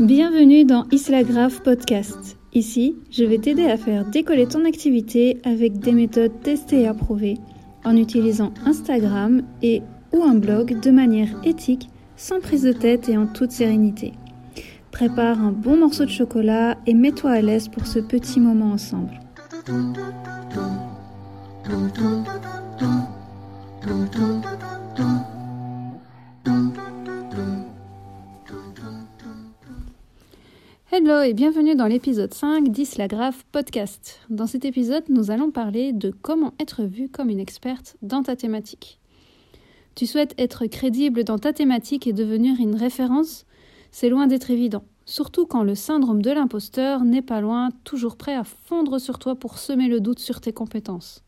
Bienvenue dans Isla Grave Podcast. Ici, je vais t'aider à faire décoller ton activité avec des méthodes testées et approuvées en utilisant Instagram et ou un blog de manière éthique, sans prise de tête et en toute sérénité. Prépare un bon morceau de chocolat et mets-toi à l'aise pour ce petit moment ensemble. Hello et bienvenue dans l'épisode 5 d'Isla Grave Podcast. Dans cet épisode, nous allons parler de comment être vu comme une experte dans ta thématique. Tu souhaites être crédible dans ta thématique et devenir une référence? C'est loin d'être évident, surtout quand le syndrome de l'imposteur n'est pas loin, toujours prêt à fondre sur toi pour semer le doute sur tes compétences.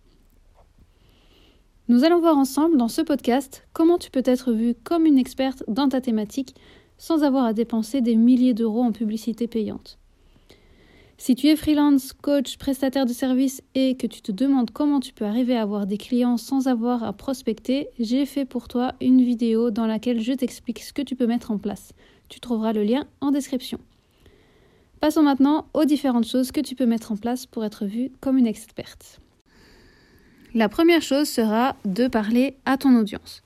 Nous allons voir ensemble dans ce podcast comment tu peux être vu comme une experte dans ta thématique sans avoir à dépenser des milliers d'euros en publicité payante. Si tu es freelance, coach, prestataire de services et que tu te demandes comment tu peux arriver à avoir des clients sans avoir à prospecter, j'ai fait pour toi une vidéo dans laquelle je t'explique ce que tu peux mettre en place. Tu trouveras le lien en description. Passons maintenant aux différentes choses que tu peux mettre en place pour être vue comme une experte. La première chose sera de parler à ton audience.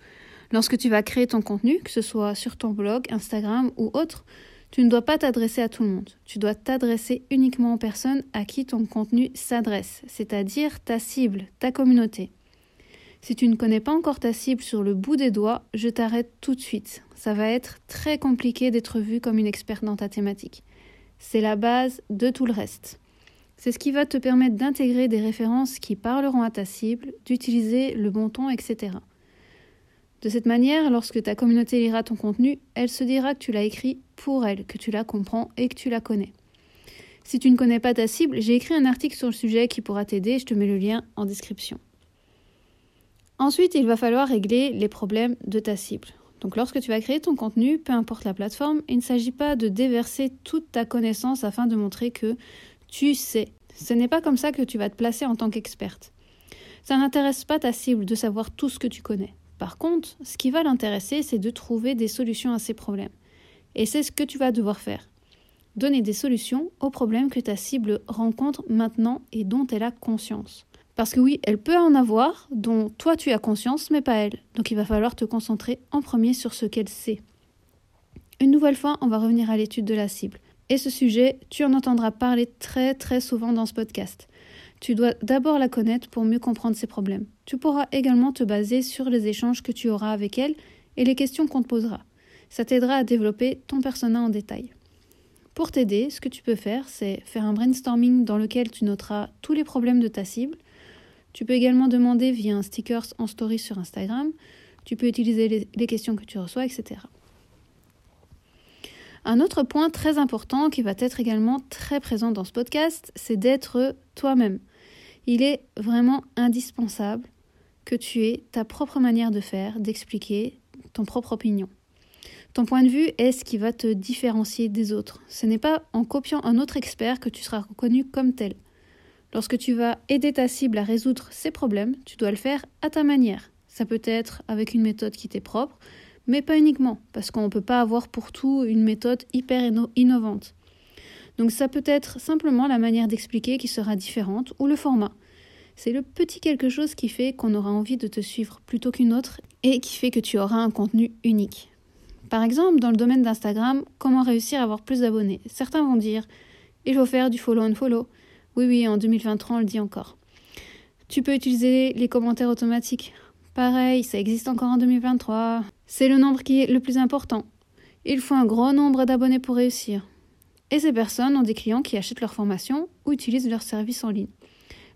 Lorsque tu vas créer ton contenu, que ce soit sur ton blog, Instagram ou autre, tu ne dois pas t'adresser à tout le monde. Tu dois t'adresser uniquement aux personnes à qui ton contenu s'adresse, c'est-à-dire ta cible, ta communauté. Si tu ne connais pas encore ta cible sur le bout des doigts, je t'arrête tout de suite. Ça va être très compliqué d'être vu comme une experte dans ta thématique. C'est la base de tout le reste. C'est ce qui va te permettre d'intégrer des références qui parleront à ta cible, d'utiliser le bon ton, etc. De cette manière, lorsque ta communauté lira ton contenu, elle se dira que tu l'as écrit pour elle, que tu la comprends et que tu la connais. Si tu ne connais pas ta cible, j'ai écrit un article sur le sujet qui pourra t'aider, je te mets le lien en description. Ensuite, il va falloir régler les problèmes de ta cible. Donc lorsque tu vas créer ton contenu, peu importe la plateforme, il ne s'agit pas de déverser toute ta connaissance afin de montrer que tu sais. Ce n'est pas comme ça que tu vas te placer en tant qu'experte. Ça n'intéresse pas ta cible de savoir tout ce que tu connais. Par contre, ce qui va l'intéresser, c'est de trouver des solutions à ces problèmes. Et c'est ce que tu vas devoir faire. Donner des solutions aux problèmes que ta cible rencontre maintenant et dont elle a conscience. Parce que oui, elle peut en avoir, dont toi tu as conscience, mais pas elle. Donc il va falloir te concentrer en premier sur ce qu'elle sait. Une nouvelle fois, on va revenir à l'étude de la cible. Et ce sujet, tu en entendras parler très très souvent dans ce podcast. Tu dois d'abord la connaître pour mieux comprendre ses problèmes. Tu pourras également te baser sur les échanges que tu auras avec elle et les questions qu'on te posera. Ça t'aidera à développer ton persona en détail. Pour t'aider, ce que tu peux faire, c'est faire un brainstorming dans lequel tu noteras tous les problèmes de ta cible. Tu peux également demander via un sticker en story sur Instagram. Tu peux utiliser les questions que tu reçois, etc. Un autre point très important qui va être également très présent dans ce podcast, c'est d'être toi-même. Il est vraiment indispensable que tu aies ta propre manière de faire, d'expliquer ton propre opinion. Ton point de vue est ce qui va te différencier des autres. Ce n'est pas en copiant un autre expert que tu seras reconnu comme tel. Lorsque tu vas aider ta cible à résoudre ses problèmes, tu dois le faire à ta manière. Ça peut être avec une méthode qui t'est propre, mais pas uniquement, parce qu'on ne peut pas avoir pour tout une méthode hyper innovante. Donc ça peut être simplement la manière d'expliquer qui sera différente ou le format. C'est le petit quelque chose qui fait qu'on aura envie de te suivre plutôt qu'une autre et qui fait que tu auras un contenu unique. Par exemple, dans le domaine d'Instagram, comment réussir à avoir plus d'abonnés? Certains vont dire il faut faire du follow and follow. Oui, oui, en 2023, on le dit encore. Tu peux utiliser les commentaires automatiques. Pareil, ça existe encore en 2023. C'est le nombre qui est le plus important. Il faut un gros nombre d'abonnés pour réussir. Et ces personnes ont des clients qui achètent leur formation ou utilisent leurs services en ligne.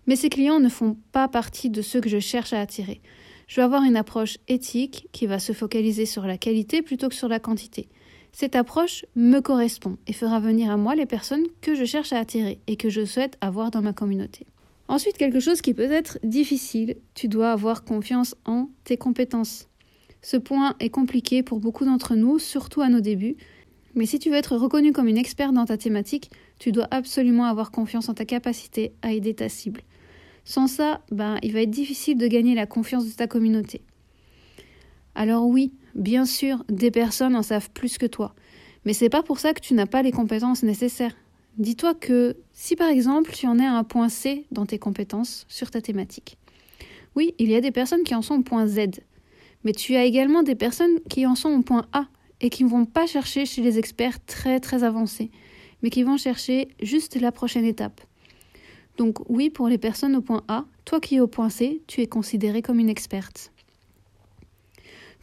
Mais ces clients ne font pas partie de ceux que je cherche à attirer. Je veux avoir une approche éthique qui va se focaliser sur la qualité plutôt que sur la quantité. Cette approche me correspond et fera venir à moi les personnes que je cherche à attirer et que je souhaite avoir dans ma communauté. Ensuite, quelque chose qui peut être difficile, tu dois avoir confiance en tes compétences. Ce point est compliqué pour beaucoup d'entre nous, surtout à nos débuts, mais si tu veux être reconnu comme une experte dans ta thématique, tu dois absolument avoir confiance en ta capacité à aider ta cible. Sans ça, ben, il va être difficile de gagner la confiance de ta communauté. Alors oui, bien sûr, des personnes en savent plus que toi, mais c'est pas pour ça que tu n'as pas les compétences nécessaires. Dis-toi que si par exemple tu en es à un point C dans tes compétences sur ta thématique, oui, il y a des personnes qui en sont au point Z, mais tu as également des personnes qui en sont au point A et qui ne vont pas chercher chez les experts très très avancés, mais qui vont chercher juste la prochaine étape. Donc oui, pour les personnes au point A, toi qui es au point C, tu es considérée comme une experte.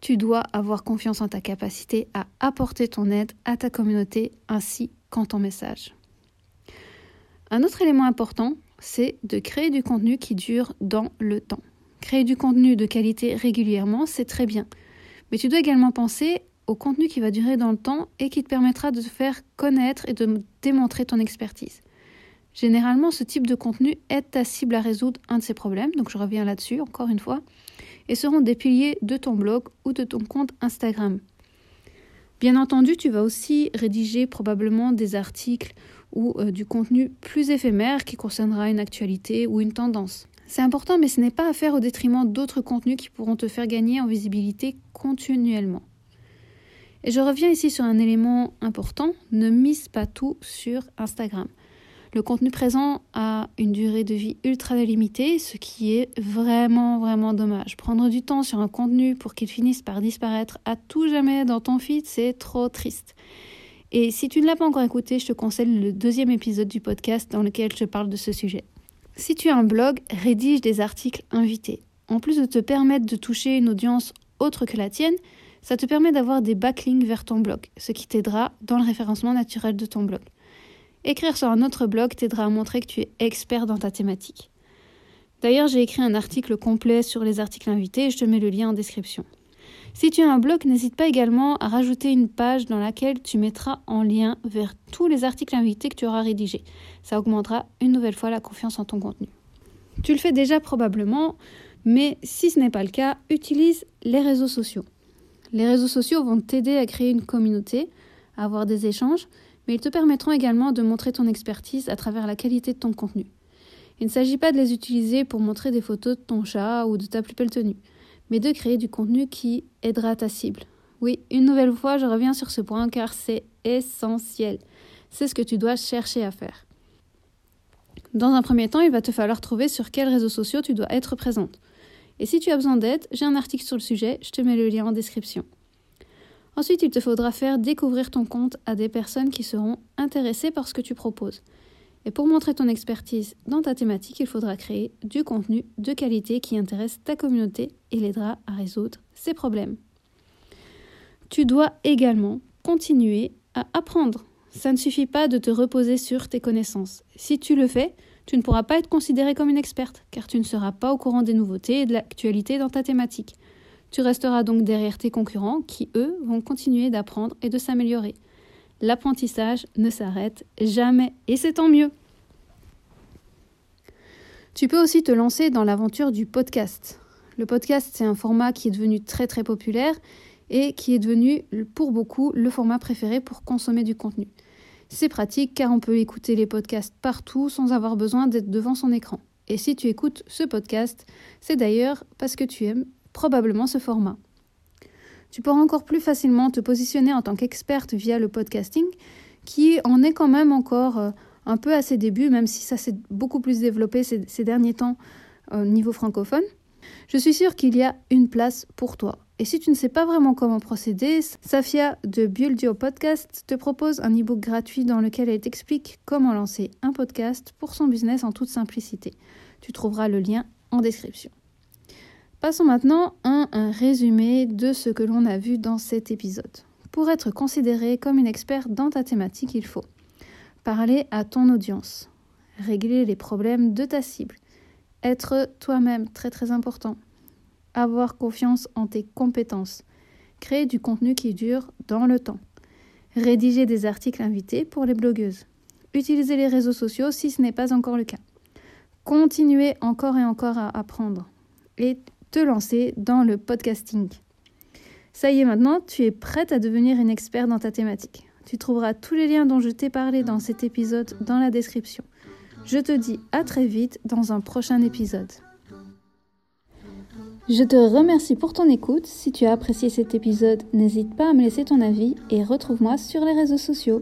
Tu dois avoir confiance en ta capacité à apporter ton aide à ta communauté ainsi qu'en ton message. Un autre élément important, c'est de créer du contenu qui dure dans le temps. Créer du contenu de qualité régulièrement, c'est très bien. Mais tu dois également penser au contenu qui va durer dans le temps et qui te permettra de te faire connaître et de démontrer ton expertise. Généralement, ce type de contenu aide ta cible à résoudre un de ses problèmes, donc je reviens là-dessus encore une fois, et seront des piliers de ton blog ou de ton compte Instagram. Bien entendu, tu vas aussi rédiger probablement des articles ou euh, du contenu plus éphémère qui concernera une actualité ou une tendance. C'est important, mais ce n'est pas à faire au détriment d'autres contenus qui pourront te faire gagner en visibilité continuellement. Et je reviens ici sur un élément important, ne mise pas tout sur Instagram. Le contenu présent a une durée de vie ultra limitée, ce qui est vraiment vraiment dommage. Prendre du temps sur un contenu pour qu'il finisse par disparaître à tout jamais dans ton feed, c'est trop triste. Et si tu ne l'as pas encore écouté, je te conseille le deuxième épisode du podcast dans lequel je parle de ce sujet. Si tu as un blog, rédige des articles invités. En plus de te permettre de toucher une audience autre que la tienne, ça te permet d'avoir des backlinks vers ton blog, ce qui t'aidera dans le référencement naturel de ton blog. Écrire sur un autre blog t'aidera à montrer que tu es expert dans ta thématique. D'ailleurs, j'ai écrit un article complet sur les articles invités et je te mets le lien en description. Si tu as un blog, n'hésite pas également à rajouter une page dans laquelle tu mettras en lien vers tous les articles invités que tu auras rédigés. Ça augmentera une nouvelle fois la confiance en ton contenu. Tu le fais déjà probablement, mais si ce n'est pas le cas, utilise les réseaux sociaux. Les réseaux sociaux vont t'aider à créer une communauté, à avoir des échanges, mais ils te permettront également de montrer ton expertise à travers la qualité de ton contenu. Il ne s'agit pas de les utiliser pour montrer des photos de ton chat ou de ta plus belle tenue mais de créer du contenu qui aidera ta cible. Oui, une nouvelle fois, je reviens sur ce point car c'est essentiel. C'est ce que tu dois chercher à faire. Dans un premier temps, il va te falloir trouver sur quels réseaux sociaux tu dois être présente. Et si tu as besoin d'aide, j'ai un article sur le sujet, je te mets le lien en description. Ensuite, il te faudra faire découvrir ton compte à des personnes qui seront intéressées par ce que tu proposes. Et pour montrer ton expertise dans ta thématique, il faudra créer du contenu de qualité qui intéresse ta communauté et l'aidera à résoudre ses problèmes. Tu dois également continuer à apprendre. Ça ne suffit pas de te reposer sur tes connaissances. Si tu le fais, tu ne pourras pas être considéré comme une experte, car tu ne seras pas au courant des nouveautés et de l'actualité dans ta thématique. Tu resteras donc derrière tes concurrents qui, eux, vont continuer d'apprendre et de s'améliorer l'apprentissage ne s'arrête jamais et c'est tant mieux. Tu peux aussi te lancer dans l'aventure du podcast. Le podcast, c'est un format qui est devenu très très populaire et qui est devenu pour beaucoup le format préféré pour consommer du contenu. C'est pratique car on peut écouter les podcasts partout sans avoir besoin d'être devant son écran. Et si tu écoutes ce podcast, c'est d'ailleurs parce que tu aimes probablement ce format. Tu pourras encore plus facilement te positionner en tant qu'experte via le podcasting, qui en est quand même encore euh, un peu à ses débuts, même si ça s'est beaucoup plus développé ces, derniers temps au niveau francophone. Je suis sûre qu'il y a une place pour toi. Et si tu ne sais pas vraiment comment procéder, Safia de Build Podcast te propose un e-book gratuit dans lequel elle t'explique comment lancer un podcast pour son business en toute simplicité. Tu trouveras le lien en description. Passons maintenant à un résumé de ce que l'on a vu dans cet épisode. Pour être considéré comme une experte dans ta thématique, il faut parler à ton audience, régler les problèmes de ta cible, être toi-même très très important, avoir confiance en tes compétences, créer du contenu qui dure dans le temps, rédiger des articles invités pour les blogueuses, utiliser les réseaux sociaux si ce n'est pas encore le cas, continuer encore et encore à apprendre et te lancer dans le podcasting. Ça y est maintenant, tu es prête à devenir une experte dans ta thématique. Tu trouveras tous les liens dont je t'ai parlé dans cet épisode dans la description. Je te dis à très vite dans un prochain épisode. Je te remercie pour ton écoute. Si tu as apprécié cet épisode, n'hésite pas à me laisser ton avis et retrouve-moi sur les réseaux sociaux.